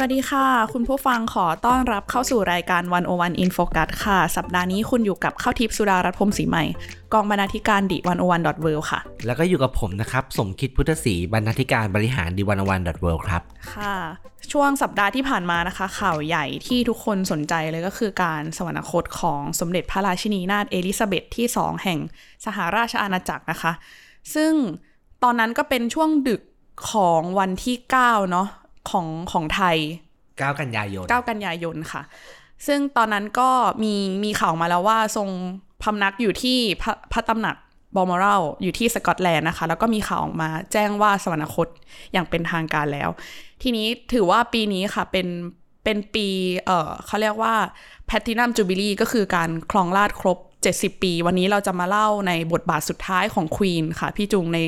สวัสดีค่ะ คุณผู้ฟังขอต้อนรับเข้าสู่รายการ One O One In Focus ค่ะ สัปดาห์นี้คุณอยู่กับข้าวทิพย์สุดารัตน์พรหมสีใหม่ กองบรรณาธิการ The One O One dot world ค่ะ แล้วก็อยู่กับผมนะครับ สมคิดพุทธศรีบรรณาธิการบริหาร The One O One dot world ครับ ค่ะ ช่วงสัปดาห์ที่ผ่านมานะคะ ข่าวใหญ่ที่ทุกคนสนใจเลยก็คือการสวรรคตของสมเด็จพระราชินีนาถเอลิซาเบธที่ 2 แห่งสหราชอาณาจักรนะคะ ซึ่งตอนนั้นก็เป็นช่วงดึกของวันที่9เนาะ ของของไทย 9 กันยายน 9 กันยายนค่ะ ซึ่งตอนนั้นก็มีมีข่าวมาแล้วว่าทรงพำนักอยู่ที่พระพระตำหนักบอมอรัลอยู่ที่สกอตแลนด์นะคะ แล้วก็มีข่าวออกมาแจ้งว่าสวรรคตอย่างเป็นทางการแล้ว ทีนี้ถือว่าปีนี้ค่ะเป็นเป็นปีเออเขาเรียกว่าแพตตินัมจูบิลีก็คือการครองราชครบ 70 ปี วันนี้เราจะมาเล่าในบทบาทสุดท้ายของควีนค่ะ พี่จุงใน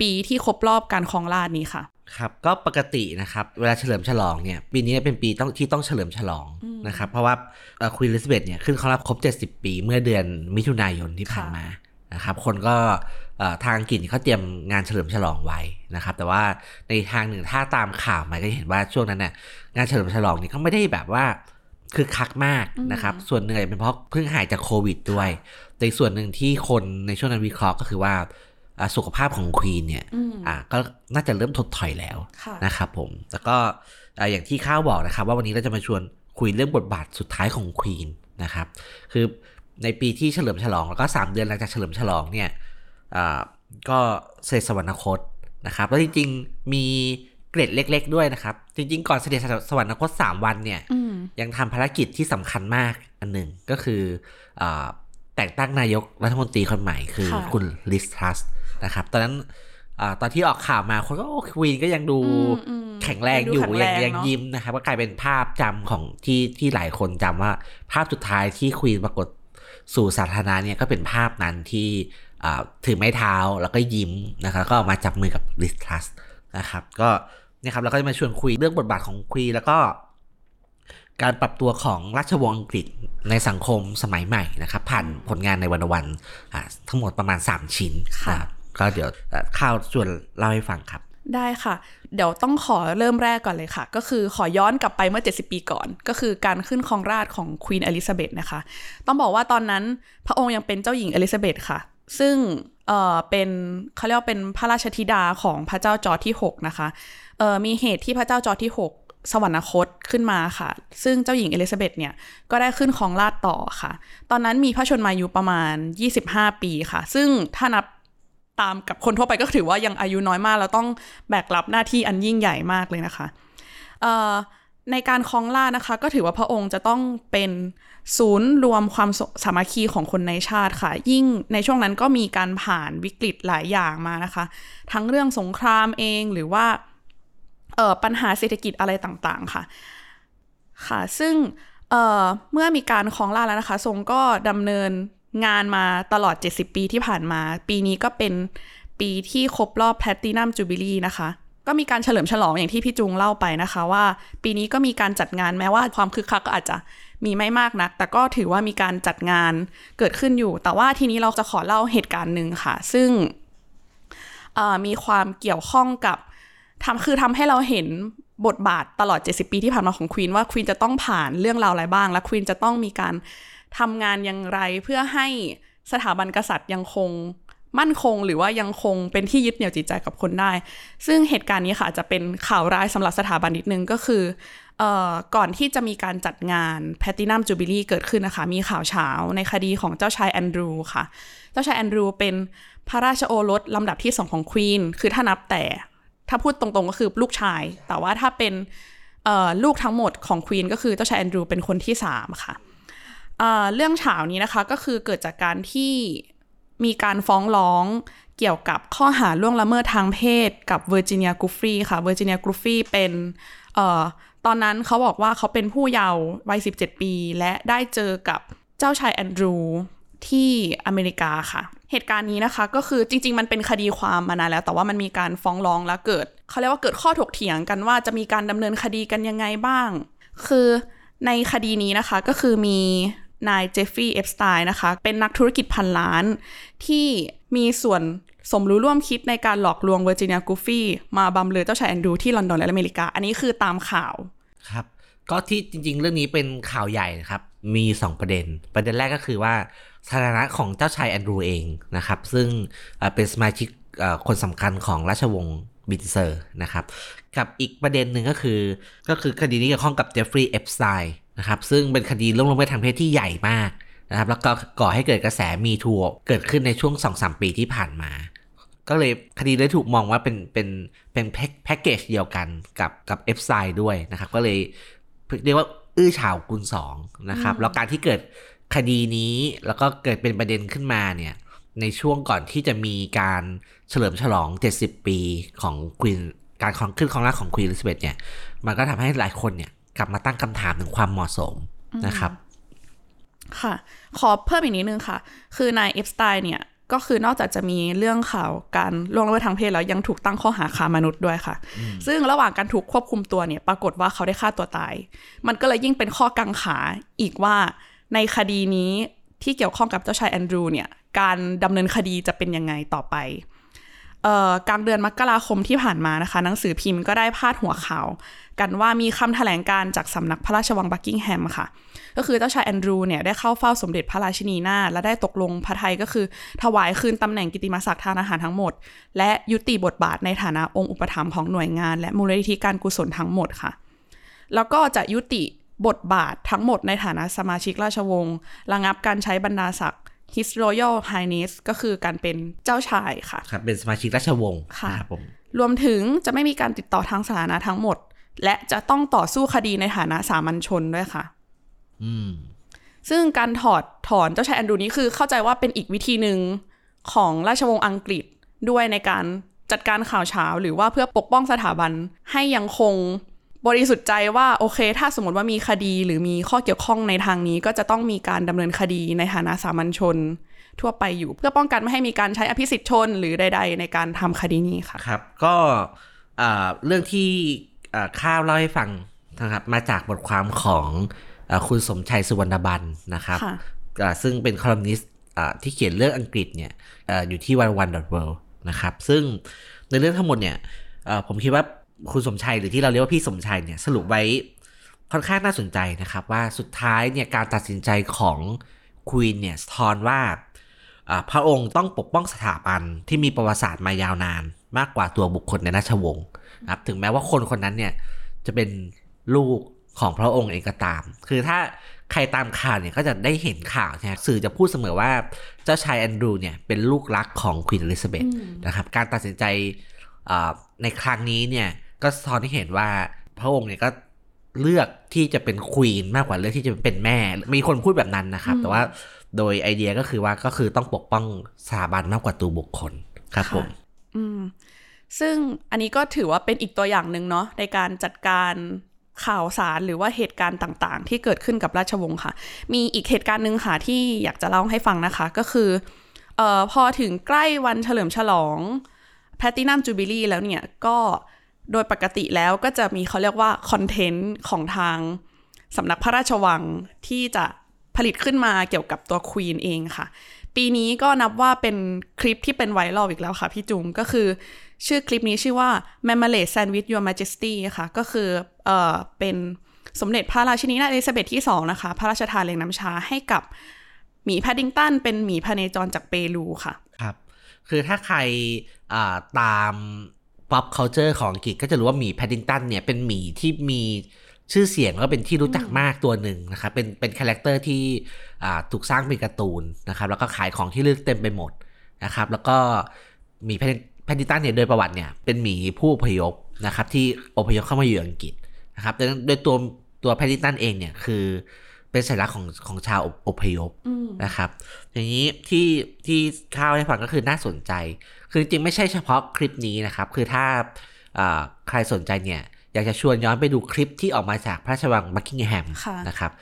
ปีที่ครบรอบการครองราชนี้ค่ะ ครับก็ปกตินะครับเวลาเฉลิมฉลองเนี่ยปีนี้เป็นปีต้องที่ต้องเฉลิมฉลองนะครับเพราะว่าควีนลิซเบธเนี่ยขึ้นครองราชครบ 70 ปีเมื่อเดือนมิถุนายนที่ผ่านมานะครับคนก็เอ่อทางอังกฤษเขาเตรียมงานเฉลิมฉลองไว้นะครับ แต่ว่าในทางหนึ่งถ้าตามข่าวมาก็จะเห็นว่าช่วงนั้นเนี่ยงานเฉลิมฉลองนี่ก็ไม่ได้แบบว่าคือคักมากนะครับ ส่วนหนึ่งอาจจะเป็นเพราะเพิ่งหายจากโควิดด้วยแต่อีกส่วนหนึ่งที่คนในช่วงนั้นวิเคราะห์ก็คือว่าอ่า สุขภาพของควีนเนี่ยอืมอ่าก็น่าจะเริ่มถดถอยแล้วค่ะนะครับผมแล้วก็อ่าอย่างที่ข้าวบอกนะครับ ว่าวันนี้เราจะมาชวนคุยเรื่องบทบาทสุดท้ายของควีนนะครับ คือในปีที่เฉลิมฉลอง แล้วก็ 3 เดือนหลังจากเฉลิมฉลองเนี่ยอ่าก็เสด็จสวรรคตนะครับ แล้วจริง ๆ มีเกร็ดเล็ก ๆ ด้วยนะครับ จริง ๆ ก่อนเสด็จสวรรคต 3 วันเนี่ยอืมยังทำภารกิจที่สำคัญมากอันหนึ่งก็คืออาแต่งตั้งนายกรัฐมนตรีคนใหม่คือค่ะคุณลิสทรัส นะครับ ตอนนั้นอาตอนที่ออกข่าวมาคนก็โอ้ควีนก็ยังดูอืมอืมแข็งแรงอยู่ดูยังแข็แรยังเนอะยิ้มนะครับ ก็กลายเป็นภาพจำของที่ที่หลายคนจำว่า ภาพสุดท้ายที่ควีนปรากฏสู่สาธารณะเนี่ยก็เป็นภาพนั้นที่อ่าถือไม้เท้าแล้วก็ยิ้มนะครับ ก็ออกมาจับมือกับลิสทรัสนะครับ ก็เนี่ยครับเราก็จะมาชวนคุยเรื่องบทบาทของควีนแล้วก็การปรับตัวของราชวงศ์อังกฤษในสังคมสมัยใหม่นะครับ ผ่านผลงานในวันวันอ่าทั้งหมดประมาณ 3 ชิ้นค่ะนะครับ ก็เดี๋ยวเอ่อข้าวชวนเล่าให้ฟังครับได้ค่ะ เดี๋ยวต้องขอเริ่มแรกก่อนเลยค่ะ ก็คือขอย้อนกลับไปเมื่อ 70 ปีก่อน ก็คือการขึ้นครองราชของควีนอลิซาเบธนะคะ ต้องบอกว่าตอนนั้นพระองค์ยังเป็นเจ้าหญิงเอลิซาเบธค่ะ ซึ่งเอ่อเป็นเขาเรียกว่าเป็นพระราชธิดาของพระเจ้าจอร์จที่ 6 นะคะเอ่อมีเหตุที่พระเจ้าจอร์จที่ 6 สวรรคตขึ้นมาค่ะ ซึ่งเจ้าหญิงเอลิซาเบธเนี่ยก็ได้ขึ้นครองราชย์ต่อค่ะ ตอนนั้นมีพระชนมายุประมาณ 25 ปีค่ะ ซึ่งถ้านับ ตามกับคนทั่วไปก็ถือว่ายังอายุน้อยมาก แล้วต้องแบกรับหน้าที่อันยิ่งใหญ่มากเลยนะคะในการครองรานะคะ ก็ถือว่าพระองค์จะต้องเป็นศูนย์รวมความสสามัคคีของคนในชาติค่ะ ยิ่งในช่วงนั้นก็มีการผ่านวิกฤตหลายอย่างมานะคะ ทั้งเรื่องสงครามเองหรือว่าปัญหาเศรษฐกิจอะไรต่างๆค่ะ ค่ะ ซึ่งเเมื่อมีการครองราแล้วนะคะ ทรงก็ดำเนิน งานมาตลอด 70 ปีที่ผ่านมา ปีนี้ก็เป็นปีที่ครบรอบแพลตินัมจูบิลีนะคะ ก็มีการเฉลิมฉลองอย่างที่พี่จุงเล่าไปนะคะว่า ปีนี้ก็มีการจัดงานแม้ว่าความคึกคักก็อาจจะมีไม่มากนัก แต่ก็ถือว่ามีการจัดงานเกิดขึ้นอยู่ แต่ว่าทีนี้เราจะขอเล่าเหตุการณ์หนึ่งค่ะ ซึ่งมีความเกี่ยวข้องกับทำคือทำให้เราเห็นบทบาทตลอด 70 ปีที่ผ่านมาของควีนว่าควีนจะต้องผ่านเรื่องราวอะไรบ้าง และควีนจะต้องมีการ ทำงานอย่างไรเพื่อให้สถาบันกษัตริย์ยังคงมั่นคงหรือว่ายังคงเป็นที่ยึดเหนี่ยวจิตใจกับคนได้ ซึ่งเหตุการณ์นี้ค่ะอาจจะเป็นข่าวร้ายสำหรับสถาบันนิดนึงก็คือเออก่อนที่จะมีการจัดงาน Platinum Jubilee เกิดขึ้นนะคะ มีข่าวฉาวในคดีของเจ้าชายแอนดรูค่ะ เจ้าชายแอนดรูเป็นพระราชโอรสลำดับที่สองของควีนคือถ้านับแต่ถ้าพูดตรงๆก็คือลูกชาย แต่ว่าถ้าเป็นลูกทั้งหมดของควีนก็คือเจ้าชายแอนดรูเป็นคนที่สามค่ะเเรื่องฉาวนี้นะคะก็คือเกิดจากการที่มีการฟ้องร้องเกี่ยวกับข้อหาล่วงละเมิดทางเพศกับ Virginia Giuffre ค่ะ Virginia Giuffre เป็นเออตอนนั้นเขาบอกว่าเขาเป็นผู้เยาว์วัย 17 ปี และได้เจอกับเจ้าชายแอนดรูที่อเมริกาค่ะ เหตุการณ์นี้นะคะก็คือจริง ๆ มันเป็นคดีความมานานแล้ว แต่ว่ามันมีการฟ้องร้องแล้วเกิดเขาเรียกว่าเกิดข้อถกเถียงกันว่าจะมีการดำเนินคดีกันยังไงบ้าง คือในคดีนี้นะคะก็คือมี นายเจฟฟี่เอฟสไตน์นะคะ เป็นนักธุรกิจพันล้าน ที่มีส่วนสมรู้ร่วมคิดในการหลอกลวงเวอร์จิเนียกูฟี่มาบำเรอเจ้าชายแอนดรูที่ลอนดอนและอเมริกา อันนี้คือตามข่าวครับ ก็ที่จริง ๆ เรื่องนี้เป็นข่าวใหญ่นะครับ มี 2 ประเด็น ประเด็นแรกก็คือว่าสถานะของเจ้าชายแอนดรูเองนะครับ ซึ่งเป็นสมาชิกคนสำคัญของราชวงศ์วินด์เซอร์นะครับ กับอีกประเด็นหนึ่งก็คือ ก็คือคดีนี้เกี่ยวข้องกับเจฟฟรีย์เอฟสไตน์ นะครับซึ่งเป็นคดีล่วงละเมิดทางเพศที่ใหญ่มากนะครับแล้วก็ก่อให้เกิดกระแส Me Too เกิดขึ้นในช่วง2-3ปีที่ผ่านมา ก็เลยคดีเลยถูกมองว่าเป็นเป็นเป็นแพ็คแพ็กเกจเดียวกันกับกับเอฟสไตน์ด้วยนะครับ ก็เลยเรียกว่าอื้อฉาวคูณสองนะครับ แล้วการที่เกิดคดีนี้แล้วก็เกิดเป็นประเด็นขึ้นมาเนี่ยในช่วงก่อนที่จะมีการเฉลิมฉลอง 70 ปีของควีนการครองขึ้นครองราชย์ของควีนอลิซาเบธเนี่ยมันก็ทำให้หลายคนเนี่ย กลับมาตั้งคำถามถึงความเหมาะสมนะครับ ค่ะ ขอเพิ่มอีกนิดนึงค่ะ คือนายเอฟสไตน์เนี่ยก็คือนอกจากจะมีเรื่องข่าวการล่วงละเมิดทางเพศแล้วยังถูกตั้งข้อหาค้ามนุษย์ด้วยค่ะ ซึ่งระหว่างการถูกควบคุมตัวเนี่ย ปรากฏว่าเขาได้ฆ่าตัวตาย มันก็เลยยิ่งเป็นข้อกังขาอีกว่าในคดีนี้ที่เกี่ยวข้องกับเจ้าชายแอนดรูเนี่ย การดำเนินคดีจะเป็นยังไงต่อไปเอ่อ กลางเดือนมกราคมที่ผ่านมานะคะ หนังสือพิมพ์ก็ได้พาดหัวข่าว กันว่ามีคำแถลงการณ์จากสำนักพระราชวังบักกิงแฮมค่ะ ก็คือเจ้าชายแอนดรูเนี่ยได้เข้าเฝ้าสมเด็จพระราชินีนาถและได้ตกลงพระทัยก็คือ ถวายคืนตำแหน่งกิตติมศักดิ์ทางทหารทั้งหมด และยุติบทบาทในฐานะองค์อุปถัมภ์ของหน่วยงาน และมูลนิธิการกุศลทั้งหมดค่ะ แล้วก็จะยุติบทบาททั้งหมดในฐานะสมาชิกราชวงศ์ระงับการใช้บรรดาศักดิ์ His Royal Highness ก็คือการเป็นเจ้าชายค่ะครับเป็นสมาชิกราชวงศ์ค่ะนะครับผมรวมถึงจะไม่มีการติดต่อทางสาธารณะทั้งหมด และจะต้องต่อสู้คดีในฐานะสามัญชนด้วยค่ะ อืมซึ่งการถอดถอนเจ้าชายแอนดรูนี้คือเข้าใจว่าเป็นอีกวิธีหนึ่งของราชวงศ์อังกฤษด้วยในการจัดการข่าวเช้าหรือว่าเพื่อปกป้องสถาบันให้ยังคง บริสุทธิ์ใจว่าโอเค ถ้าสมมติว่ามีคดีหรือมีข้อเกี่ยวข้องในทางนี้ ก็จะต้องมีการดำเนินคดีในฐานะสามัญชน ทั่วไปอยู่ เพื่อป้องกันไม่ให้มีการใช้อภิสิทธิชนหรือใด ๆ ในการทำคดีนี้ค่ะครับ ก็อ่าเรื่องที่อ่าข้าวเล่าให้ฟังนะครับมาจากบทความของอาคุณสมชัยสุวรรณบันนะครับค่ะอ่าซึ่งเป็นคอลัมนิสต์อ่าที่เขียนเรื่องอังกฤษเนี่ยอาอยู่ที่วันวันดอทเวนะครับซึ่งในเรื่องทั้งหมดเนี่ยอ่าผมคิดว่า คุณสมชัยหรือที่เราเรียกว่าพี่สมชัยเนี่ยสรุปไว้ค่อนข้างน่าสนใจนะครับ ว่าสุดท้ายเนี่ยการตัดสินใจของควีนเนี่ยสะท้อนว่าพระองค์ต้องปกป้องสถาบันที่มีประวัติศาสตร์มายาวนาน มากกว่าตัวบุคคลในราชวงศ์นะครับถึงแม้ว่าคนคนนั้นเนี่ยจะเป็นลูกของพระองค์เองก็ตาม คือถ้าใครตามข่าวเนี่ยก็จะได้เห็นข่าวนะสื่อจะพูดเสมอว่าเจ้าชายแอนดรูเนี่ยเป็นลูกรักของควีนอลิซาเบธนะครับการตัดสินใจในครั้งนี้เนี่ย ก็สะท้อนให้เห็นว่าพระองค์เนี่ยก็เลือกที่จะเป็นควีนมากกว่าเลือกที่จะเป็นแม่ มีคนพูดแบบนั้นนะครับ แต่ว่าโดยไอเดียก็คือว่าก็คือต้องปกป้องสถาบันมากกว่าตัวบุคคลครับผมอืมซึ่งอันนี้ก็ถือว่าเป็นอีกตัวอย่างหนึ่งเนาะในการจัดการข่าวสารหรือว่าเหตุการณ์ต่างๆ ที่เกิดขึ้นกับราชวงศ์ค่ะ มีอีกเหตุการณ์หนึ่งค่ะที่อยากจะเล่าให้ฟังนะคะ ก็คือเอ่อพอถึงใกล้วันเฉลิมฉลองแพตตินัมจูบิลีแล้วเนี่ยก็ โดยปกติแล้วก็จะมีเขาเรียกว่าคอนเทนต์ของทางสำนักพระราชวังที่จะผลิตขึ้นมาเกี่ยวกับตัวควีนเองค่ะ ปีนี้ก็นับว่าเป็นคลิปที่เป็นไวรัลอีกแล้วค่ะพี่จุงก็คือชื่อคลิปนี้ชื่อว่า Marmalade Sandwich Your Majesty ค่ะ ก็คือเอ่อเป็นสมเด็จพระราชินีนาถเอลิซาเบธที่ 2 นะคะ พระราชทานเลี้ยงน้ำชาให้กับหมีแพดดิงตันเป็นหมีพเนจรจากเปรูค่ะ ครับ คือถ้าใครตาม อ่าตาม pop culture ของอังกฤษก็จะรู้ว่าหมีแพดดิงตันเนี่ยเป็นหมีที่มีชื่อเสียงแล้วเป็นที่รู้จักมากตัวหนึ่งนะครับเป็นเป็นคาแรคเตอร์ที่ถูกสร้างเป็นการ์ตูนนะครับแล้วก็ขายของที่ลึกเต็มไปหมดนะครับแล้วก็หมีแพดดิงตันเนี่ยโดยประวัติเนี่ยเป็นหมีผู้อพยพนะครับที่อพยพเข้ามาอยู่อังกฤษนะครับโดยโดยตัวตัวแพดดิงตันเองเนี่ยคือเป็นสัญลักษณ์ของของชาวอพยพนะครับอย่างนี้ที่ที่ข้าวให้ฟังก็คือน่าสนใจ คือจริงๆไม่ใช่เฉพาะคลิปนี้นะครับ คือถ้าอ่าใครสนใจเนี่ยอยากจะชวนย้อนไปดูคลิปที่ออกมาจากพระราชวังบักกิงแฮมค่ะนะครับ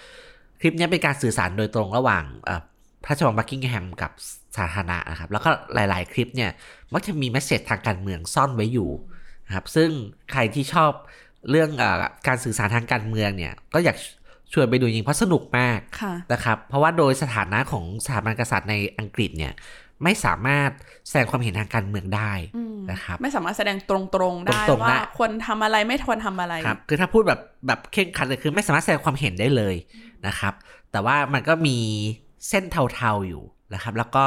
คลิปนี้เป็นการสื่อสารโดยตรงระหว่างเอ่อพระราชวังบักกิงแฮมกับสาธารณะนะครับ แล้วก็หลาย ๆ คลิปเนี่ยมักจะมีแมสเซจทางการเมืองซ่อนไว้อยู่นะครับซึ่งใครที่ชอบเรื่องเออการสื่อสารทางการเมืองเนี่ยก็อยากชวนไปดูจริงเพราะสนุกมากค่ะนะครับ เพราะว่าโดยสถานะของสถาบันกษัตริย์ในอังกฤษเนี่ย ไม่สามารถแสดงความเห็นทางการเมืองได้นะครับไม่สามารถแสดงตรงๆได้ตรงๆว่าได้ควรทำอะไรไม่ควรทำอะไรครับคือถ้าพูดแบบแบบเคร่งครัดเลยคือไม่สามารถแสดงความเห็นได้เลยนะครับ แต่ว่ามันก็มีเส้นเทาๆอยู่นะครับ แล้วก็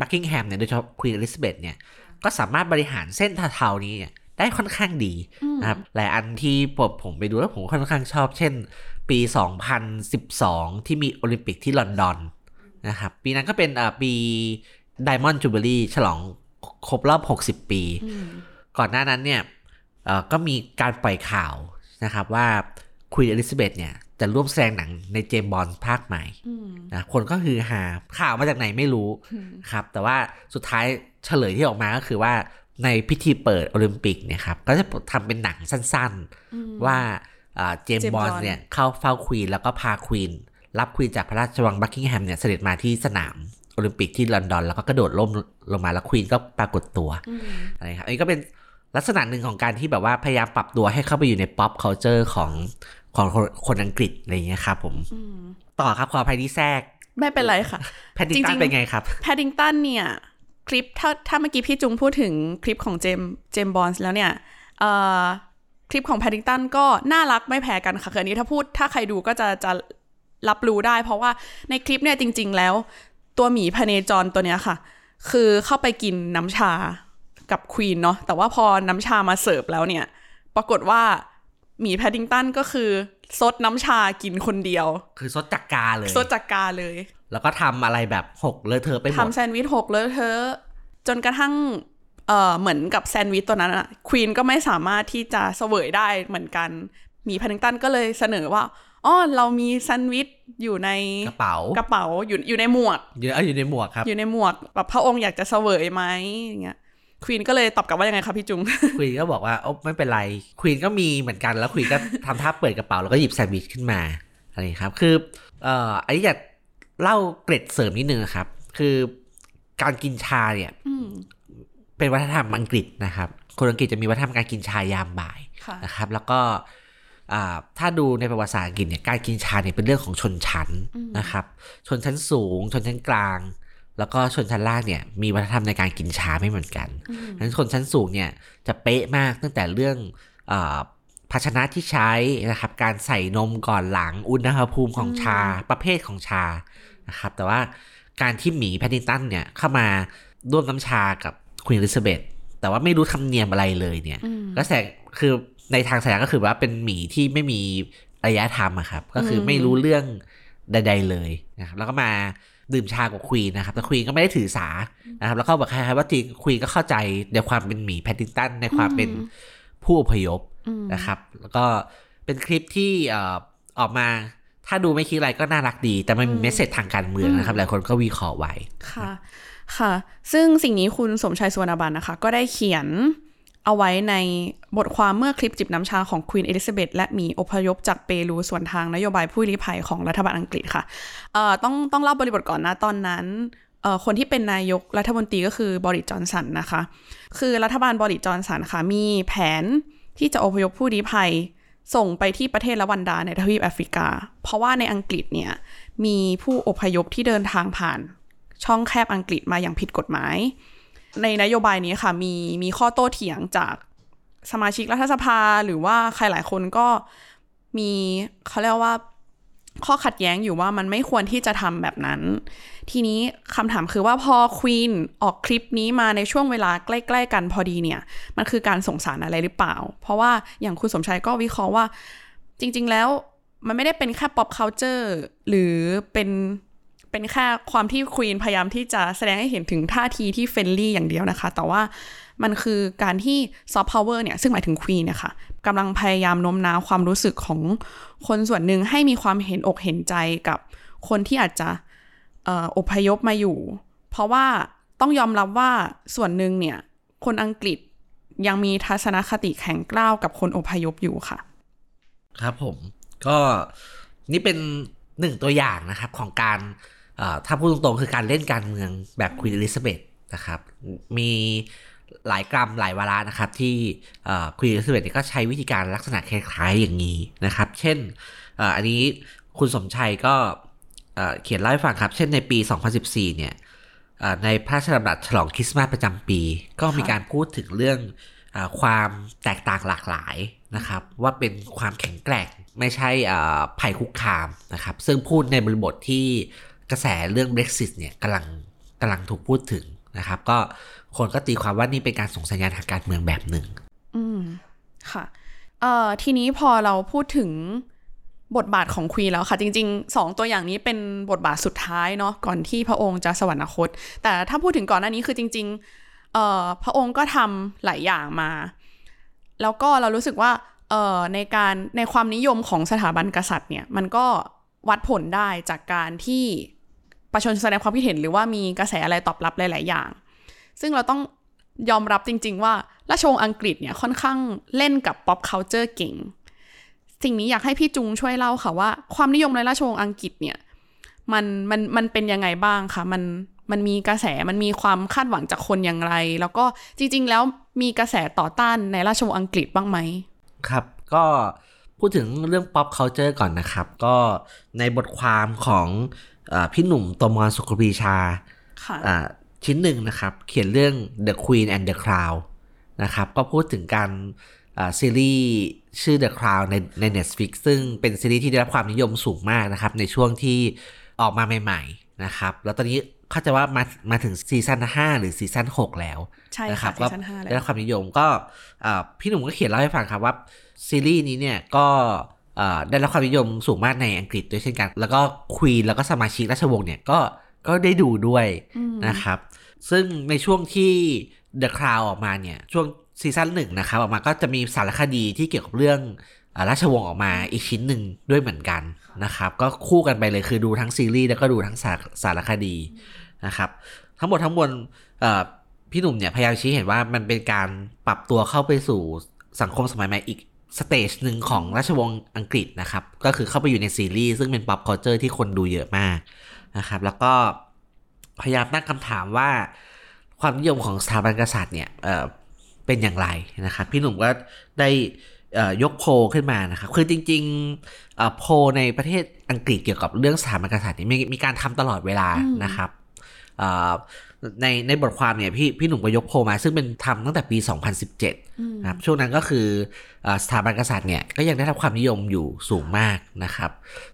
บักกิงแฮมเนี่ยโดยเฉพาะควีนอลิซาเบธเนี่ยก็สามารถบริหารเส้นเทาๆนี้เนี่ยได้ค่อนข้างดีนะครับหลายอันที่ผมผมไปดูแล้วผมค่อนข้างชอบ เช่น ปี 2012 ที่มีโอลิมปิกที่ลอนดอนนะครับ ปีนั้นก็เป็นอ่าปี Diamond Jubilee ฉลองครบรอบ 60 ปี ก่อนหน้านั้นเนี่ยเอ่อก็มีการปล่อยข่าวนะครับว่าควีนอลิซาเบธเนี่ยจะร่วมแสดงหนังในเจมส์บอนด์ภาคใหม่นะคนก็คือหาข่าวมาจากไหนไม่รู้ครับ แต่ว่าสุดท้ายเฉลยที่ออกมาก็คือว่าในพิธีเปิดโอลิมปิกเนี่ยครับ ก็จะทำเป็นหนังสั้นๆ ว่าเจมส์ James บอล Bond เนี่ยเข้าเฝ้าควีนแล้วก็พาควีนรับควีนจากพระราชวังบักกิงแฮมเนี่ยเสด็จมาที่สนาม โอลิมปิกที่ลอนดอน แล้วก็กระโดดล่มลงมาแล้วควีนก็ปรากฏตัวอะไรครับอันนี้ก็เป็นลักษณะหนึ่งของการที่แบบว่าพยายามปรับตัวให้เข้าไปอยู่ใน pop culture ของของคนคนอังกฤษอะไรอย่างเงี้ยครับผมต่อครับขออภัยที่แทรก ไม่เป็นไรค่ะแพดดิงตัจรินงๆเป็นไงครับแพดดิงตันเนี่ย คลิปถ้าถ้าเมื่อกี้พี่จุงพูดถึงคลิปของเจมเจมบอนส์แล้วเนี่ยเอ่อคลิปของแพดดิงตันก็น่ารักไม่แพ้กันค่ะคืออันนี้ถ้าพูดถ้าใครดูก็จะจะรับรู้ได้ เพราะว่าในคลิปเนี่ยจริง ๆ แล้ว ตัวหมีพเนจรตัวเนี้ยค่ะ คือเข้าไปกินน้ำชากับควีนเนาะแต่ว่าพอน้ำชามาเสิร์ฟแล้วเนี่ย ปรากฏว่าหมีแพดดิงตันก็คือซดน้ำชากินคนเดียว คือซดจากกาเลยซดจากกาเลย แล้วก็ทำอะไรแบบหกเลอะเทอะไปหมดทำแซนด์วิชหกเลอะเทอะจนกระทั่งเอ่อเหมือนกับแซนด์วิชตัวนั้นอะควีนก็ไม่สามารถที่จะเสวยได้เหมือนกัน มีพันนิงตันก็เลยเสนอว่าอ๋อเรามีแซนด์วิชอยู่ในกระเป๋ากระเป๋าอยู่อยู่ในหมวกเยอะอยู่ในหมวกครับ อยู่ในหมวกแบบพระองค์อยากจะเสวยไหมอย่างเงี้ยควีนก็เลยตอบกลับว่ายังไงคะพี่จุงควีนก็บอกว่าโอ้ไม่เป็นไรควีนก็มีเหมือนกันแล้วควีนก็ทำท่าเปิดกระเป๋าแล้วก็หยิบแซนด์วิชขึ้นมาอะไรอย่างนี้ครับ คือเอ่ออันนี้อยากเล่าเกร็ดเสริมนิดนึงนะครับ คือการกินชาเนี่ยอืมเป็นวัฒนธรรมอังกฤษนะครับ คนอังกฤษจะมีวัฒนธรรมการกินชายามบ่ายค่ะนะครับ แล้วก็อ่า ถ้าดูในประวัติศาสตร์อังกฤษเนี่ยการกินชาเนี่ยเป็นเรื่องของชนชั้นนะครับ ชนชั้นสูง ชนชั้นกลาง แล้วก็ชนชั้นล่างเนี่ยมีวัฒนธรรมในการกินชาไม่เหมือนกันฉะนั้นชนชั้นสูงเนี่ยจะเป๊ะมากตั้งแต่เรื่องอาภาชนะที่ใช้นะครับ การใส่นมก่อนหลังอุณหภูมิของชาประเภทของชานะครับ แต่ว่าการที่หมีแพดดิงตันเนี่ยเข้ามาร่วมน้ำชากับคุณอลิซาเบธแต่ว่าไม่รู้ธรรมเนียมอะไรเลยเนี่ยก็แสดงคือ ในทางสัญญาก็คือว่าเป็นหมีที่ไม่มีอารยธรรมอะครับ ก็คือไม่รู้เรื่องใด ๆเลยนะครับแล้วก็มาดื่มชากับควีนนะครับแต่ควีนก็ไม่ได้ถือสานะครับแล้วก็บอกคล้ายๆว่าจริงควีนก็เข้าใจในความเป็นหมีแพดดิงตันในความเป็นผู้อพยพนะครับ แล้วก็เป็นคลิปที่เอ่อออกมาถ้าดูไม่คิดอะไรก็น่ารักดี แต่มันมีเมสเซจทางการเมืองนะครับ หลายคนก็วิเคราะห์ไว้ค่ะ ค่ะ ซึ่งสิ่งนี้คุณสมชายสุวรรณบันนะคะ ก็ได้เขียน เอาไว้ในบทความเมื่อคลิปจิบน้ำชาของควีนเอลิซาเบธและหมีอพยพจากเปรูส่วนทางนโยบายผู้ลี้ภัยของรัฐบาลอังกฤษค่ะเอ่อต้องต้องเล่าบริบทก่อนนะตอนนั้นเอ่อคนที่เป็นนายกรัฐมนตรีก็คือบริจอนสันนะคะ คือรัฐบาลบริจอนสันค่ะมีแผนที่จะอพยพผู้ลี้ภัยส่งไปที่ประเทศละวันดาในทวีปแอฟริกา เพราะว่าในอังกฤษเนี่ยมีผู้อพยพที่เดินทางผ่านช่องแคบอังกฤษมาอย่างผิดกฎหมาย ในนโยบายนี้ค่ะ มีมีข้อโต้เถียงจากสมาชิกรัฐสภาหรือว่าใครหลายคนก็มีเขาเรียกว่าข้อขัดแย้งอยู่ว่ามันไม่ควรที่จะทำแบบนั้น ทีนี้คำถามคือว่าพอควีนออกคลิปนี้มาในช่วงเวลาใกล้ ๆ กันพอดีเนี่ย มันคือการส่งสารอะไรหรือเปล่า เพราะว่าอย่างคุณสมชัยก็วิเคราะห์ว่า จริง ๆ แล้วมันไม่ได้เป็นแค่ pop culture หรือเป็น เป็นแค่ความที่ควีนพยายามที่จะแสดงให้เห็นถึงท่าทีที่ friendly อย่างเดียวนะคะ แต่ว่ามันคือการที่ซอฟต์พาวเวอร์เนี่ย ซึ่งหมายถึงควีนนะคะกำลังพยายามโน้มน้าวความรู้สึกของคนส่วนหนึ่งให้มีความเห็นอกเห็นใจกับคนที่อาจจะเอ่ออพยพมาอยู่ เพราะว่าต้องยอมรับว่าส่วนหนึ่งเนี่ย คนอังกฤษยังมีทัศนคติแข็งกร้าวกับคนอพยพอยู่ค่ะ ครับผม ก็นี่เป็นหนึ่งตัวอย่างนะครับของการ ถ้าพูดตรงๆ คือการเล่นการเมืองแบบควีนอลิซาเบธนะครับ มีหลายกรัมหลายวาระนะครับ ที่ควีนอลิซาเบธก็ใช้วิธีการลักษณะคล้ายๆอย่างนี้นะครับ เช่นอันนี้คุณสมชัยก็เขียนเล่าให้ฟังครับ เช่นในปี 2014 เนี่ยในพระราชดำรัสฉลองคริสต์มาสประจำปี ก็มีการพูดถึงเรื่องอความแตกต่างหลากหลายนะครับ ว่าเป็นความแข็งแกร่งไม่ใช่ภัยคุกคามนะครับ ซึ่งพูดในบริบทที่ กระแสเรื่อง Brexit เนี่ยกำลังกำลังถูกพูดถึงนะครับ ก็คนก็ตีความว่านี่เป็นการส่งสัญญาณทางการเมืองแบบหนึ่ง อืม ค่ะ เอ่อ ทีนี้พอเราพูดถึงบทบาทของควีนแล้วค่ะ จริงๆสองตัวอย่างนี้เป็นบทบาทสุดท้ายเนาะก่อนที่พระองค์จะสวรรคต แต่ถ้าพูดถึงก่อนหน้านี้คือจริง ๆ เอ่อ พระองค์ก็ทำหลายอย่างมา แล้วก็เรารู้สึกว่า เอ่อ ในการในความนิยมของสถาบันกษัตริย์เนี่ย มันก็วัดผลได้จากการที่ ประชาชนแสดงความคิดเห็นหรือว่ามีกระแสอะไรตอบรับหลาย ๆ อย่าง ซึ่งเราต้องยอมรับจริง ๆ ว่าราชวงศ์อังกฤษเนี่ยค่อนข้างเล่นกับ pop culture เก่ง สิ่งนี้อยากให้พี่จุงช่วยเล่าค่ะว่าความนิยมในราชวงศ์อังกฤษเนี่ยมันมันมันเป็นยังไงบ้างคะมันมันมีกระแสมันมีความคาดหวังจากคนอย่างไร แล้วก็จริง ๆ แล้วมีกระแสต่อต้านในราชวงศ์อังกฤษบ้างไหมครับ ก็พูดถึงเรื่อง pop culture ก่อนนะครับ ก็ในบทความของ พี่หนุ่มตมรสุขปีชาชิ้นหนึ่งนะครับ เขียนเรื่อง The Queen and the Crown นะครับ ก็พูดถึงการซีรีส์ชื่อ The Crown ในใน Netflix ซึ่งเป็นซีรีส์ที่ได้รับความนิยมสูงมากนะครับ ในช่วงที่ออกมาใหม่ๆนะครับ แล้วตอนนี้เข้าใจว่ามามาถึงซีซั่น5หรือซีซั่น6แล้วใช่ครับก็ได้รับความนิยมก็พี่หนุ่มก็เขียนเล่าให้ฟังครับว่าซีรีส์นี้เนี่ยก็ ได้รับความนิยมสูงมากในอังกฤษด้วยเช่นกัน แล้วก็ควีนแล้วก็สมาชิกราชวงศ์เนี่ยก็ก็ได้ดูด้วยนะครับ ซึ่งในช่วงที่ The Crown ออกมาเนี่ย ช่วงซีซั่นหนึ่งนะครับ ออกมาก็จะมีสารคดีที่เกี่ยวกับเรื่องราชวงศ์ออกมาอีกชิ้นหนึ่งด้วยเหมือนกันนะครับ ก็คู่กันไปเลยคือดูทั้งซีรีส์แล้วก็ดูทั้งสารสารคดีนะครับ ทั้งหมดทั้งมวลพี่หนุ่มเนี่ยพยายามชี้เห็นว่ามันเป็นการปรับตัวเข้าไปสู่สังคมสมัยใหม่อีก stage หนึ่งของราชวงศ์อังกฤษนะครับ ก็คือเข้าไปอยู่ในซีรีส์ซึ่งเป็น pop culture ที่คนดูเยอะมากนะครับ แล้วก็พยายามตั้งคำถามว่าความนิยมของสถาบันกษัตริย์เนี่ยเป็นอย่างไรนะครับ พี่หนุ่มก็ได้ยกโพขึ้นมานะครับ คือจริงๆโพในประเทศอังกฤษเกี่ยวกับเรื่องสถาบันกษัตริย์นี่มีการทำตลอดเวลานะครับ ในในบทความเนี่ยพี่พี่หนุ่มก็ยกโพมา ซึ่งเป็นทำตั้งแต่ปี 2017นะครับช่วงนั้นก็คือสถาบันกษัตริย์เนี่ยก็ยังได้รับความนิยมอยู่สูงมากนะครับ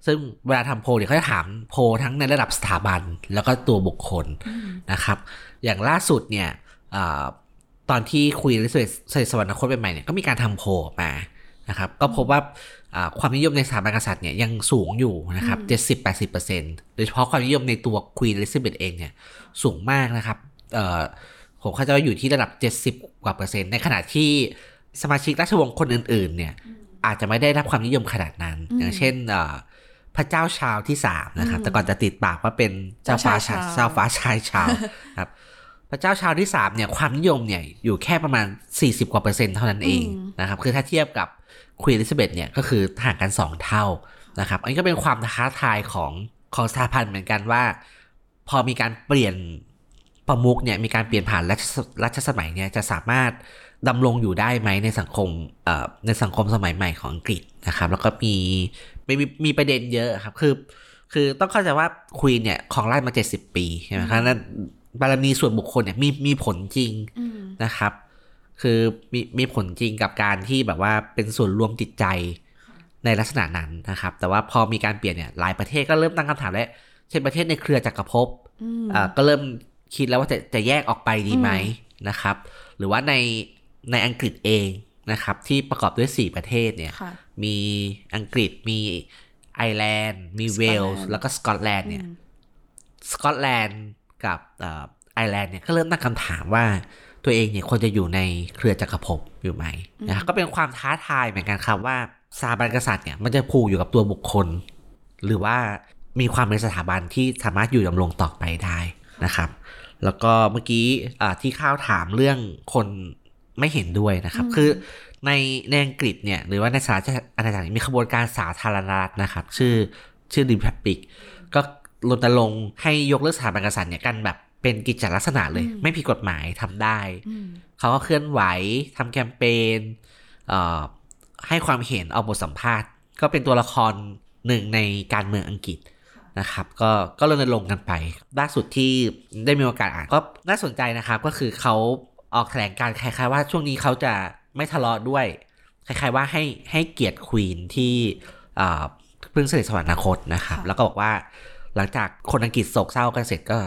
ซึ่งเวลาทำโพเนี่ยเขาจะถามโพทั้งในระดับสถาบันแล้วก็ตัวบุคคลนะครับ อย่างล่าสุดเนี่ยตอนที่คุยเรื่องเสด็จสวรรคตใหม่ๆเนี่ยก็มีการทำโพมานะครับ ก็พบว่า ความนิยมในสถาบันกษัตริย์เนี่ยยังสูงอยู่นะครับเจ็ดสิบแปดสิบเปอร์เซ็นต์โดยเฉพาะความนิยมในตัวควีนอลิซาเบธเองเนี่ยสูงมากนะครับเอ่อผมเข้าใจว่าอยู่ที่ระดับเจ็ดสิบกว่าเปอร์เซ็นต์ในขณะที่สมาชิกราชวงศ์คนอื่น ๆ เนี่ยอาจจะไม่ได้รับความนิยมขนาดนั้น อย่างเช่นพระเจ้าชาวที่สามนะครับ แต่ก่อนจะติดปากว่าเป็นเจ้าฟ้าชาเจ้าฟ้าชายชาวครับ พระเจ้าชาวที่สามเนี่ยความนิยมเนี่ยอยู่แค่ประมาณ 40 กว่าเปอร์เซ็นต์เท่านั้นเองนะครับคือถ้าเทียบกับควีนอลิซาเบธเนี่ยก็คือห่างกัน 2 เท่านะครับอันนี้ก็เป็นความท้าทายของของสถาพันธ์เหมือนกันว่า พอมีการเปลี่ยนประมุขเนี่ยมีการเปลี่ยนผ่านรัชรัชสมัยเนี่ยจะสามารถดำรงอยู่ได้ไหมในสังคมเอ่อในสังคมสมัยใหม่ของอังกฤษนะครับ แล้วก็มีมีมีประเด็นเยอะครับคือ คือต้องเข้าใจว่าควีนเนี่ยของราชมา 70 ปีใช่ไหมครับนั้น บารมีส่วนบุคคลเนี่ยมีมีผลจริงนะครับ คือมีมีผลจริงกับการที่แบบว่าเป็นส่วนรวมจิตใจในลักษณะนั้นนะครับ แต่ว่าพอมีการเปลี่ยนเนี่ยหลายประเทศก็เริ่มตั้งคำถามแล้ว เช่นประเทศในเครือจักรภพอ่าก็เริ่มคิดแล้วว่าจะจะแยกออกไปดีไหมนะครับ หรือว่าในในอังกฤษเองนะครับ ที่ประกอบด้วย 4 ประเทศเนี่ย มีอังกฤษมีไอร์แลนด์ มีเวลส์แล้วก็สกอตแลนด์เนี่ยสกอตแลนด์ กับไอร์แลนด์เนี่ยก็เริ่มตั้งคำถามว่าตัวเองเนี่ยควรจะอยู่ในเครือจักรภพอยู่ไหมนะครับก็เป็นความท้าทายเหมือนกันครับว่าสถาบันกษัตริย์เนี่ยมันจะผูกอยู่กับตัวบุคคล หรือว่ามีความเป็นสถาบันที่สามารถอยู่ดำรงต่อไปได้นะครับ แล้วก็เมื่อกี้ที่ข้าวถามเรื่องคนไม่เห็นด้วยนะครับ คือในในอังกฤษเนี่ยหรือว่าในสหราชอาณาจักรมีขบวนการสาธารณรัฐนะครับ ชื่อชื่อดิพับปิกก็ รณรงค์ให้ยกเลิกสถาบันกษัตริย์เนี่ยกันแบบเป็นกิจลักษณะเลย ไม่ผิดกฎหมายทำได้ เขาก็เคลื่อนไหวทำแคมเปญให้ความเห็นเอาบทสัมภาษณ์ ก็เป็นตัวละครหนึ่งในการเมืองอังกฤษนะครับ ก็ก็รณรงค์กันไปล่าสุดที่ได้มีโอกาสอ่านก็น่าสนใจนะครับ ก็คือเขาออกแถลงการคล้ายๆว่าช่วงนี้เขาจะไม่ทะเลาะด้วย คล้ายๆว่าให้ให้เกียรติควีนที่เพิ่งเสด็จสวรรคตนะครับ แล้วก็บอกว่า หลังจากคนอังกฤษโศกเศร้ากันเสร็จก็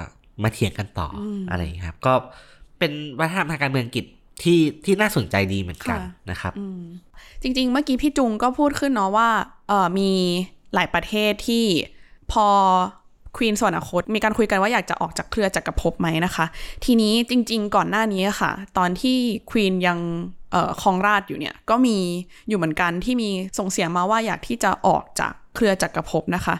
มาเถียงกันต่ออะไรอย่างนี้ครับ ก็เป็นวัฒนธรรมทางการเมืองอังกฤษที่ที่น่าสนใจดีเหมือนกันนะครับจริง ๆ เมื่อกี้พี่จุงก็พูดขึ้นเนาะว่าเออมีหลายประเทศที่พอควีนสวรรคตมีการคุยกันว่าอยากจะออกจากเครือจักรภพไหมนะคะ ทีนี้จริง ๆ ก่อนหน้านี้ค่ะ ตอนที่ควีนยังครองราชอยู่เนี่ย ก็มีอยู่เหมือนกันที่มีส่งเสียงมาว่าอยากที่จะออกจากเครือจักรภพนะคะ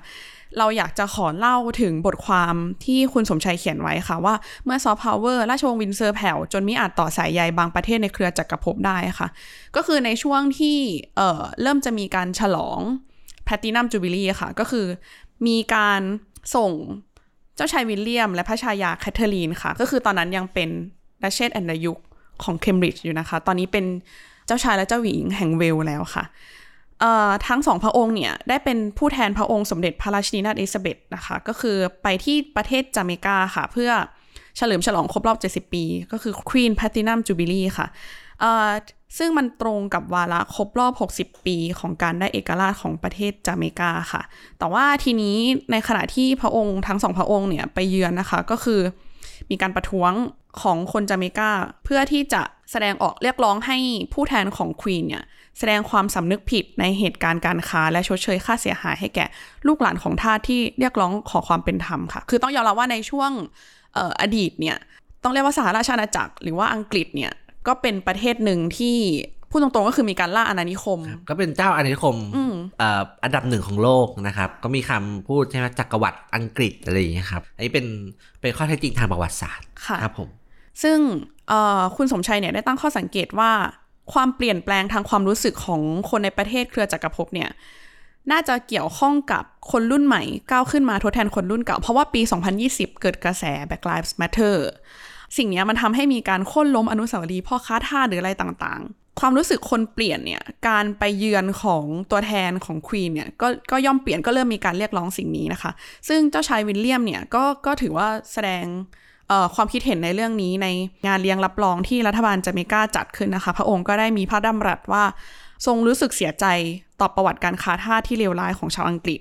เราอยากจะขอเล่าถึงบทความที่คุณสมชัยเขียนไว้ค่ะว่าเมื่อซอฟต์พาวเวอร์ราชวงศ์วินด์เซอร์แผ่ว จนมิอาจต่อสายใยบางประเทศในเครือจักรภพได้ค่ะ ก็คือในช่วงที่เเริ่มจะมีการฉลอง Platinum Jubilee ค่ะ ก็คือมีการส่งเจ้าชายวิลเลียม และพระชายาแคทเธอรีนค่ะ ก็คือตอนนั้นยังเป็นดัชเชส and ดยุคของเคมบริดจ์อยู่นะคะ ตอนนี้เป็นเจ้าชายและเจ้าหญิงแห่งเวลส์แล้วค่ะ ทั้งสองพระองค์เนี่ย ได้เป็นผู้แทนพระองค์สมเด็จพระราชินีนาถเอลิซาเบธนะคะ ก็คือไปที่ประเทศจาเมกาค่ะ เพื่อเฉลิมฉลองครบรอบ 70 ปี ก็คือ Queen Platinum Jubilee ค่ะซึ่งมันตรงกับวาระครบรอบ 60 ปีของการได้เอกราชของประเทศจาเมกาค่ะ แต่ว่าทีนี้ในขณะที่พระองค์ทั้งสองพระองค์เนี่ยไปเยือนนะคะ ก็คือ มีการประท้วงของคนจาเมกาเพื่อที่จะแสดงออกเรียกร้องให้ผู้แทนของควีนเนี่ยแสดงความสำนึกผิดในเหตุการณ์การค้า และชดเชยค่าเสียหายให้แก่ลูกหลานของทาสที่เรียกร้องขอความเป็นธรรมค่ะ คือต้องยอมรับว่าในช่วงอดีตเนี่ยต้องเรียกว่าสหราชอาณาจักร หรือว่าอังกฤษเนี่ยก็เป็นประเทศหนึ่งที่พูดตรงๆก็คือมีการล่าอาณานิคม ก็เป็นเจ้าอาณานิคมอันดับหนึ่งของโลกนะครับ ก็มีคำพูดใช่ไหมจักรวรรดิอังกฤษอะไรอย่างเงี้ยครับ อันนี้เป็นเป็นข้อเท็จจริงทางประวัติศาสตร์ครับผม ซึ่งคุณสมชัยเนี่ยได้ตั้งข้อสังเกตว่า ความเปลี่ยนแปลงทางความรู้สึกของคนในประเทศเครือจักรภพเนี่ยน่าจะเกี่ยวข้องกับคนรุ่นใหม่ก้าวขึ้นมาทดแทนคนรุ่นเก่า เพราะว่าปี 2020 เกิดกระแส Black Lives Matter สิ่งนี้มันทำให้มีการโค่นล้มอนุสาวรีย์พ่อค้าท่าหรืออะไรต่างๆ ความรู้สึกคนเปลี่ยนเนี่ย การไปเยือนของตัวแทนของควีนเนี่ยก็ก็ย่อมเปลี่ยนก็เริ่มมีการเรียกร้องสิ่งนี้นะคะ ซึ่งเจ้าชายวิลเลียมเนี่ยก็ก็ถือว่าแสดงความคิดเห็นในเรื่องนี้ในงานเลี้ยงรับรองที่รัฐบาลจาเมกาจัดขึ้นนะคะ พระองค์ก็ได้มีพระดำรัสว่า ทรงรู้สึกเสียใจต่อประวัติการค้าทาสที่เลวร้ายของชาวอังกฤษ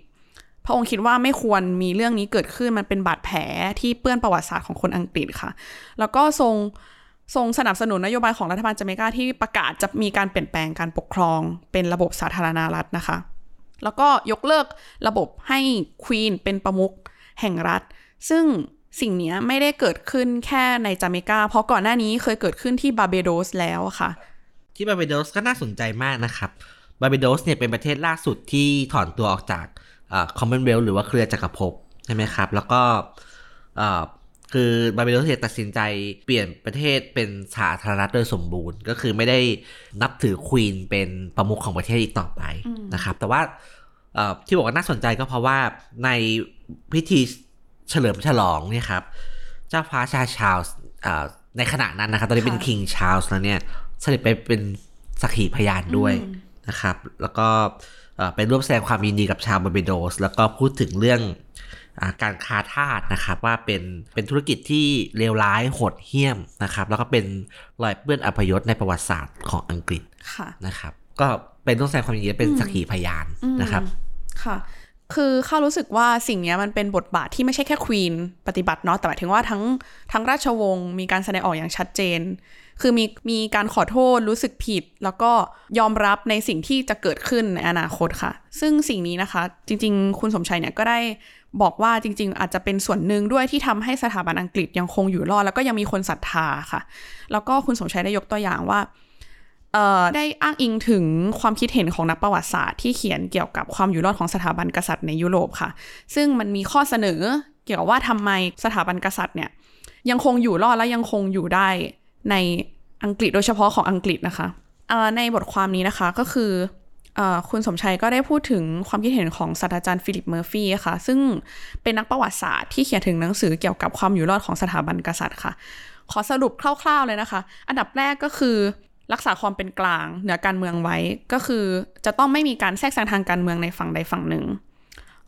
พระองค์คิดว่าไม่ควรมีเรื่องนี้เกิดขึ้นมันเป็นบาดแผลที่เปื้อนประวัติศาสตร์ของคนอังกฤษค่ะ แล้วก็ทรง ทรงสนับสนุนนโยบายของรัฐบาลจาเมกาที่ประกาศจะมีการเปลี่ยนแปลงการปกครอง เป็นระบบสาธารณรัฐนะคะ แล้วก็ยกเลิกระบบให้ควีนเป็นประมุขแห่งรัฐ ซึ่งสิ่งนี้ไม่ได้เกิดขึ้นแค่ในจาเมกา เพราะก่อนหน้านี้เคยเกิดขึ้นที่บาเบโดสแล้วค่ะ ที่บาเบโดสก็น่าสนใจมากนะครับ บาเบโดสเนี่ยเป็นประเทศล่าสุดที่ถอนตัวออกจากคอมมอนเวลหรือว่าเครือจักรภพใช่ไหมครับ แล้วก็ คือบาบิโลนตัดสินใจเปลี่ยนประเทศเป็นสาธารณรัฐโดยสมบูรณ์ ก็คือไม่ได้นับถือควีนเป็นประมุขของประเทศอีกต่อไปนะครับ แต่ว่าที่บอกว่าน่าสนใจก็เพราะว่าในพิธีเฉลิมฉลองเนี่ยครับ เจ้าฟ้าชาชาวในขณะนั้นนะครับ ตอนนี้เป็นคิงชาลส์แล้วเนี่ยเสด็จไปเป็นสักขีพยานด้วยนะครับ แล้วก็เป็นร่วมแสดงความยินดีกับชาวบาเบโดส แล้วก็พูดถึงเรื่องอ การค้าทาสนะครับว่าเป็นเป็นธุรกิจที่เลวร้ายโหดเหี้ยมนะครับแล้วก็เป็นรอยเปื้อนอัปยศในประวัติศาสตร์ของอังกฤษนะครับ ก็เป็นต้องแสดงความยินดีเป็นสักขีพยานนะครับค่ะคือข้ารู้สึกว่าสิ่งนี้มันเป็นบทบาทที่ไม่ใช่แค่ควีนปฏิบัติเนาะแต่หมายถึงว่าทั้งทั้งราชวงศ์มีการแสดงออกอย่างชัดเจน คือมีมีการขอโทษรู้สึกผิด แล้วก็ยอมรับในสิ่งที่จะเกิดขึ้นในอนาคตค่ะ ซึ่งสิ่งนี้นะคะ จริง ๆ คุณสมชัยเนี่ยก็ได้ บอกว่าจริง ๆ อาจจะเป็นส่วนหนึ่งด้วยที่ทำให้สถาบันอังกฤษยังคงอยู่รอด แล้วก็ยังมีคนศรัทธาค่ะ แล้วก็คุณสมชัยได้ยกตัวอย่างว่าได้อ้างอิงถึงความคิดเห็นของนักประวัติศาสตร์ที่เขียนเกี่ยวกับความอยู่รอดของสถาบันกษัตริย์ในยุโรปค่ะ ซึ่งมันมีข้อเสนอเกี่ยวกับว่าทำไมสถาบันกษัตริย์เนี่ยยังคงอยู่รอดและยังคงอยู่ได้ในอังกฤษโดยเฉพาะของอังกฤษนะคะในบทความนี้นะคะก็คือ คุณสมชัยก็ได้พูดถึงความคิดเห็นของศาสตราจารย์ฟิลิปเมอร์ฟี่ค่ะ ซึ่งเป็นนักประวัติศาสตร์ที่เขียนถึงหนังสือเกี่ยวกับความอยู่รอดของสถาบันกษัตริย์ค่ะ ขอสรุปคร่าวๆเลยนะคะ อันดับแรกก็คือรักษาความเป็นกลางเหนือการเมืองไว้ ก็คือจะต้องไม่มีการแทรกแซงทางการเมืองในฝั่งใดฝั่งหนึ่ง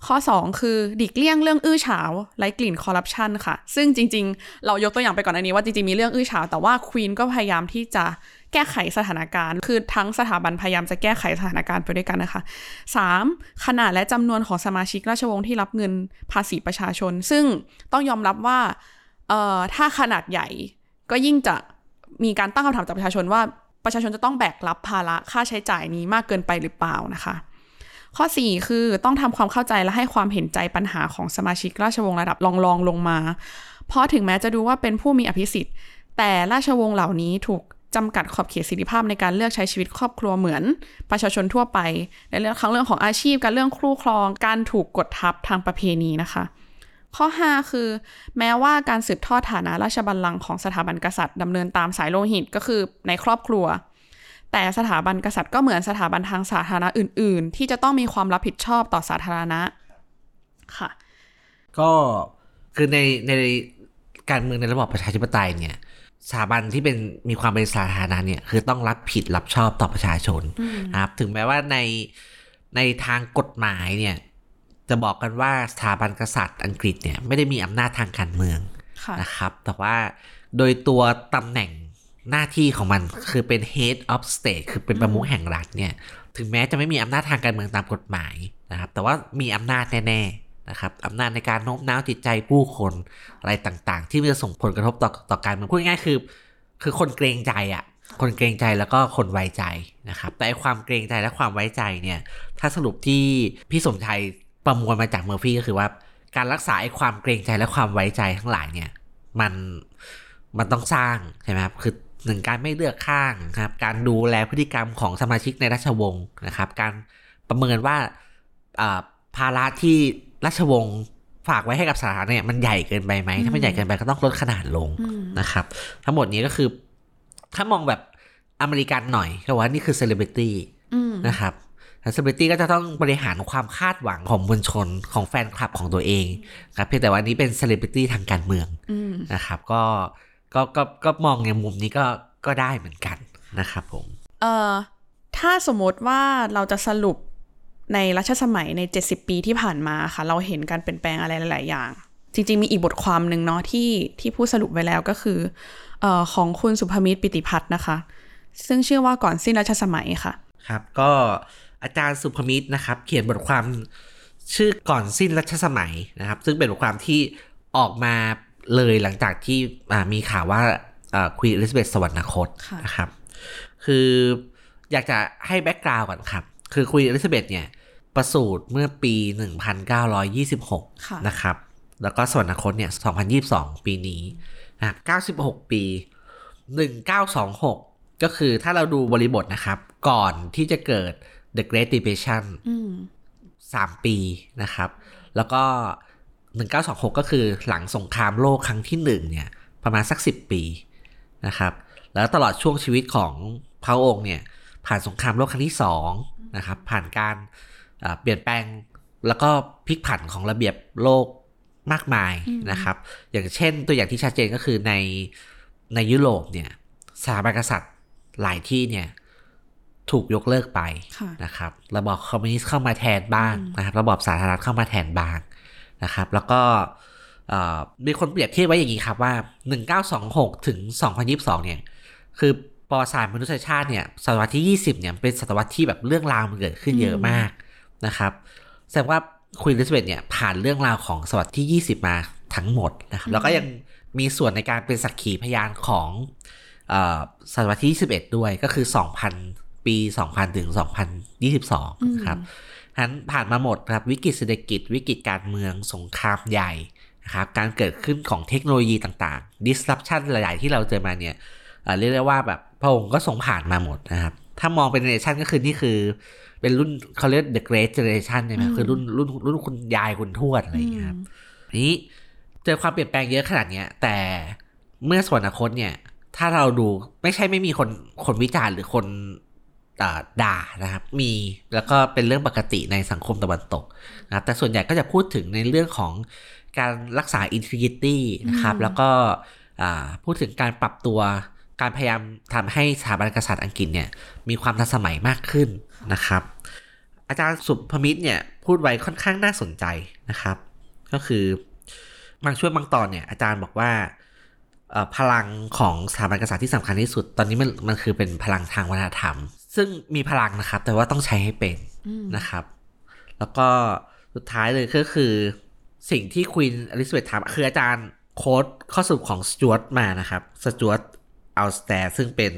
ข้อ 2 คือหลีกเลี่ยงเรื่องอื้อฉาวไร้กลิ่นคอร์รัปชันค่ะ ซึ่งจริง ๆ เรายกตัวอย่างไปก่อนอันนี้ว่าจริงๆมีเรื่องอื้อฉาวแต่ว่าควีนก็พยายามที่จะ ก้ไขสถานการณ์ คือทั้งสถาบันพยายามจะแก้ไขสถานการณ์ไปด้วยกันนะคะ 3. ขนาดและจำนวนของสมาชิกราชวงศ์ที่รับเงินภาษีประชาชน ซึ่งต้องยอมรับว่าเอ่อถ้าขนาดใหญ่ก็ยิ่งจะมีการตั้งคำถามจากประชาชนว่าประชาชนจะต้องแบกรับภาระค่าใช้จ่ายนี้มากเกินไปหรือเปล่านะคะ ข้อ 4 คือต้องทำความเข้าใจและให้ความเห็นใจปัญหาของสมาชิกราชวงศ์ระดับรองรองลงมา เพราะถึงแม้จะดูว่าเป็นผู้มีอภิสิทธิ์ แต่ราชวงศ์เหล่านี้ถูก จำกัดขอบเขตสิทธิภาพในการเลือกใช้ชีวิตครอบครัวเหมือนประชาชนทั่วไป ในเรื่องทั้งเรื่องของอาชีพ การเรื่องครูครอง การถูกกดทับทางประเพณีนะคะ ข้อ 5 คือ แม้ว่าการสืบทอดฐานะราชบัลลังก์ของสถาบันกษัตริย์ดำเนินตามสายโลหิตก็คือในครอบครัว แต่สถาบันกษัตริย์ก็เหมือนสถาบันทางสาธารณะอื่น ๆ ที่จะต้องมีความรับผิดชอบต่อสาธารณะค่ะ ก็คือในในการเมืองในระบอบประชาธิปไตยเนี่ย สถาบันที่เป็นมีความเป็นสาธารณะเนี่ยคือต้องรับผิดรับชอบต่อประชาชนนะครับ ถึงแม้ว่าในในทางกฎหมายเนี่ยจะบอกกันว่าสถาบันกษัตริย์อังกฤษเนี่ยไม่ได้มีอำนาจทางการเมืองนะครับ แต่ว่าโดยตัวตำแหน่งหน้าที่ของมันคือเป็น head of state คือเป็นประมุขแห่งรัฐเนี่ย ถึงแม้จะไม่มีอำนาจทางการเมืองตามกฎหมายนะครับ แต่ว่ามีอำนาจแน่ๆ นะครับอำนาจในการโน้มน้าวจิตใจผู้คนอะไรต่างๆ ที่จะส่งผลกระทบต่อต่อการเมืองพูดง่ายๆคือ คือคนเกรงใจอะ่ะ คนเกรงใจแล้วก็คนไว้ใจนะครับ แต่ความเกรงใจและความไว้ใจเนี่ย ถ้าสรุปที่พี่สมชัยประมวลมาจากเมอร์ฟี่ก็คือว่า การรักษาไอ้ความเกรงใจและความไว้ใจทั้งหลายเนี่ย มันมันต้องสร้างใช่ไหมครับคือหนึ่งการไม่เลือกข้างครับ การดูแลพฤติกรรมของสมาชิกในราชวงศ์นะครับ การประเมินว่าภาระที่ ราชวงศ์ฝากไว้ให้กับสาธารณะเนี่ยมันใหญ่เกินไปไหมถ้ามันใหญ่เกินไปก็ต้องลดขนาดลงนะครับ ทั้งหมดนี้ก็คือ ถ้ามองแบบอเมริกันหน่อยก็ว่านี่คือเซเลบริตี้นะครับเซเลบริตี้ก็จะต้องบริหารความคาดหวังของมวลชนของแฟนคลับของตัวเองครับเพียงแต่ว่านี้เป็นเซเลบริตี้ทางการเมืองนะครับก็ก็ก็ก็มองในมุมนี้ก็ก็ได้เหมือนกันนะครับผมเอ่อถ้าสมมติว่าเราจะสรุป ในรัชสมัยใน 70 ปีที่ผ่านมาค่ะ เราเห็นการเปลี่ยนแปลงอะไรหลาย ๆ อย่าง จริง ๆ มีอีกบทความหนึ่งเนาะที่ที่ผู้สรุปไว้แล้วก็คือเอ่อของคุณสุภมิตรปิติพัฒน์นะคะ ซึ่งชื่อว่าก่อนสิ้นรัชสมัยค่ะ ครับ ก็อาจารย์สุภมิตรนะครับ เขียนบทความชื่อก่อนสิ้นรัชสมัยนะครับ ซึ่งเป็นบทความที่ออกมาเลยหลังจากที่มีข่าวว่าควีนอลิซาเบธสวรรคตนะครับ คืออยากจะให้ background ก่อนครับ คือควีนอลิซาเบธเนี่ย ประสูติเมื่อปี 1926 นะครับ แล้วก็สวรรคตเนี่ย 2022 ปีนี้นะ96 ปี 1926 ก็คือถ้าเราดูบริบทนะครับ ก่อนที่จะเกิด The Great Depression สามปีนะครับ แล้วก็ 1926 ก็คือหลังสงครามโลกครั้งที่หนึ่งเนี่ย ประมาณสัก 10 ปีนะครับ แล้วตลอดช่วงชีวิตของพระองค์เนี่ย ผ่านสงครามโลกครั้งที่สองนะครับ ผ่านการ เปลี่ยนแปลงแล้วก็พลิกผันของระเบียบโลกมากมายนะครับ อย่างเช่นตัวอย่างที่ชัดเจนก็คือในในยุโรปเนี่ยสถาบันกษัตริย์หลายที่เนี่ยถูกยกเลิกไปนะครับ ระบอบคอมมิวนิสต์เข้ามาแทนบ้างนะครับ ระบอบสาธารณรัฐเข้ามาแทนบ้างนะครับ แล้วก็มีคนเปรียบเทียบไว้อย่างนี้ครับว่า 1926 ถึง 2022 เนี่ย คือประวัติศาสตร์มนุษยชาติเนี่ยศตวรรษที่ 20 เนี่ย เป็นศตวรรษที่แบบเรื่องราวมันเกิดขึ้นเยอะมาก นะครับแสดงว่าคุยลิสเบตเนี่ยผ่านเรื่องราวของศตวรรษที่ 20 มาทั้งหมดนะครับแล้วก็ยังมีส่วนในการเป็นสักขีพยานของศตวรรษที่ 21 ด้วยก็คือ 2,000 ปี 2000 ถึง 2022ครับนั้นผ่านมาหมดครับวิกฤตเศรษฐกิจวิกฤตการเมืองสงครามใหญ่นะครับการเกิดขึ้นของเทคโนโลยีต่างๆ disruption หลาย ๆ ที่เราเจอมาเนี่ยเรียกได้ว่าแบบพระองค์ก็ทรงผ่านมาหมดนะครับ ถ้ามองเป็นเนชันก็คือนี่คือ เป็นรุ่นเขาเรียก the great generation ใช่ไหมคือรุ่นรุ่นรุ่นคุณยายคุณทวดอะไรอย่างเงี้ยครับนี้เจอความเปลี่ยนแปลงเยอะขนาดเนี้ย แต่เมื่อสวรรคตเนี่ย ถ้าเราดูไม่ใช่ไม่มีคนคนวิจารณ์หรือคนด่านะครับ มีแล้วก็เป็นเรื่องปกติในสังคมตะวันตกนะครับแต่ส่วนใหญ่ก็จะพูดถึงในเรื่องของการรักษาอินทิกิตี้นะครับ แล้วก็พูดถึงการปรับตัว การพยายามทำให้สถาบันกษัตริย์อังกฤษเนี่ยมีความทันสมัยมากขึ้นนะครับ อาจารย์สุภมิตรเนี่ยพูดไว้ค่อนข้างน่าสนใจนะครับ ก็คือบางช่วงบางตอนเนี่ยอาจารย์บอกว่าพลังของสถาบันกษัตริย์ที่สำคัญที่สุด ตอนนี้มันมันคือเป็นพลังทางวัฒนธรรม ซึ่งมีพลังนะครับ แต่ว่าต้องใช้ให้เป็นนะครับ แล้วก็สุดท้ายเลยก็คือสิ่งที่ควีนอลิซาเบธทำคืออาจารย์ quote ข้อสรุปของสจวตมานะครับสจวต อัลสเตร์ซึ่งเป็น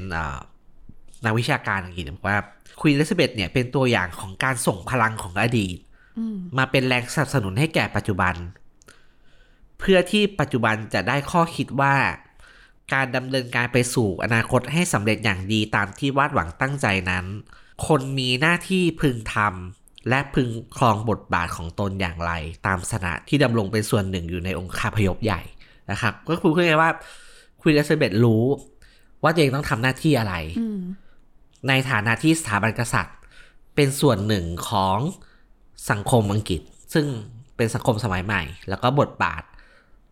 นักวิชาการอังกฤษบอกว่าควีนอลิซาเบธเนี่ยเป็นตัวอย่างของการส่งพลังของอดีตมาเป็นแรงสนับสนุนให้แก่ปัจจุบัน เพื่อที่ปัจจุบันจะได้ข้อคิดว่า การดำเนินการไปสู่อนาคตให้สำเร็จอย่างดีตามที่วาดหวังตั้งใจนั้น คนมีหน้าที่พึงทำและพึงครองบทบาทของตนอย่างไร ตามสถานะที่ดำรงเป็นส่วนหนึ่งอยู่ในองค์คาพยพใหญ่นะครับ ก็คือพูดง่ายว่าควีนอลิซาเบธรู้ ว่าตัวเองต้องทำหน้าที่อะไร ในฐานะที่สถาบันกษัตริย์ เป็นส่วนหนึ่งของสังคมอังกฤษ ซึ่งเป็นสังคมสมัยใหม่ แล้วก็บทบาท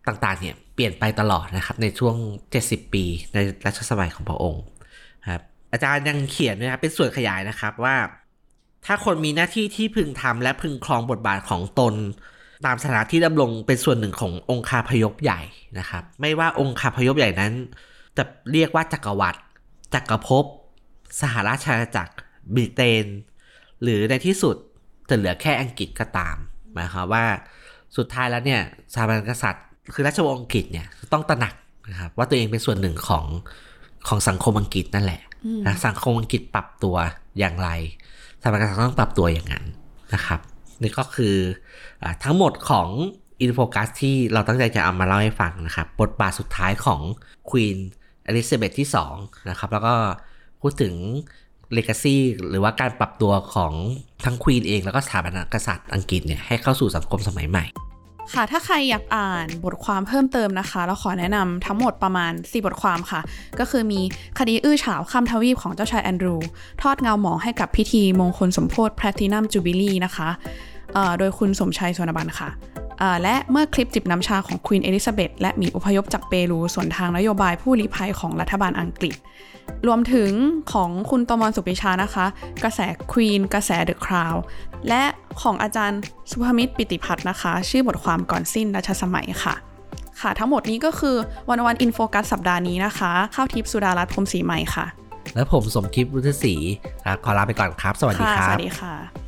ต่างๆเนี่ยเปลี่ยนไปตลอดนะครับ ในช่วง 70 ปีในรัชสมัยของพระองค์ครับอาจารย์ยังเขียนนะครับเป็นส่วนขยายนะครับว่า ถ้าคนมีหน้าที่ที่พึงทำและพึงครองบทบาทของตน ตามสถานะที่ดำรงเป็นส่วนหนึ่งขององค์คาพยพใหญ่นะครับ ไม่ว่าองค์คาพยพใหญ่นั้น จะเรียกว่าจักรวรรดิจักรภพสหราชอาณาจักรบริเตน หรือในที่สุดจะเหลือแค่อังกฤษก็ตาม หมายความว่าสุดท้ายแล้วเนี่ยสถาบันกษัตริย์ คือราชวงศ์อังกฤษเนี่ยต้องตระหนักนะครับว่าตัวเองเป็นส่วนหนึ่งของของสังคมอังกฤษนั่นแหละนะสังคมอังกฤษปรับตัวอย่างไรสถาบันกษัตริย์ต้องปรับตัวอย่างนั้นนะครับนี่ก็คืออทั้งหมดของ In Focus ที่เราตั้งใจจะเอามาเล่าให้ฟังนะครับ บทบาทสุดท้ายของควีน อลิซาเบธที่2นะครับแล้วก็พูดถึง legacy หรือว่าการปรับตัวของทั้งควีนเองแล้วก็สถาบันกษัตริย์อังกฤษเนี่ยให้เข้าสู่สังคมสมัยใหม่ ค่ะ ถ้าใครอยากอ่านบทความเพิ่มเติมนะคะ เราขอแนะนำทั้งหมดประมาณ 4 บทความค่ะ ก็คือมีคดีอื้อฉาวข้ามทวีปของเจ้าชายแอนดรูว์ ทอดเงาหมองให้กับพิธีมงคลสมโภช Platinum Jubilee นะคะ โดยคุณสมชัย สุวรรณบรรณค่ะ และเมื่อคลิปจิบน้ำชาของควีนเอลิซาเบธและหมีอพยพจากเปรูสวนทางนโยบายผู้ลี้ภัยของรัฐบาลอังกฤษ รวมถึงของคุณตมรสุปิชานะคะ กระแสควีนกระแส The Crownและของอาจารย์สุภมิตรปิติพัฒน์นะคะ ชื่อบทความก่อนสิ้นรัชสมัยค่ะค่ะ ทั้งหมดนี้ก็คือวันวันอินโฟกัสสัปดาห์นี้นะคะ ข้าวทิพย์สุดารัตน์พรมศรีใหม่ค่ะ และผมสมคิดรุทศรีขอลาไปก่อนครับ สวัสดีครับ สวัสดีค่ะ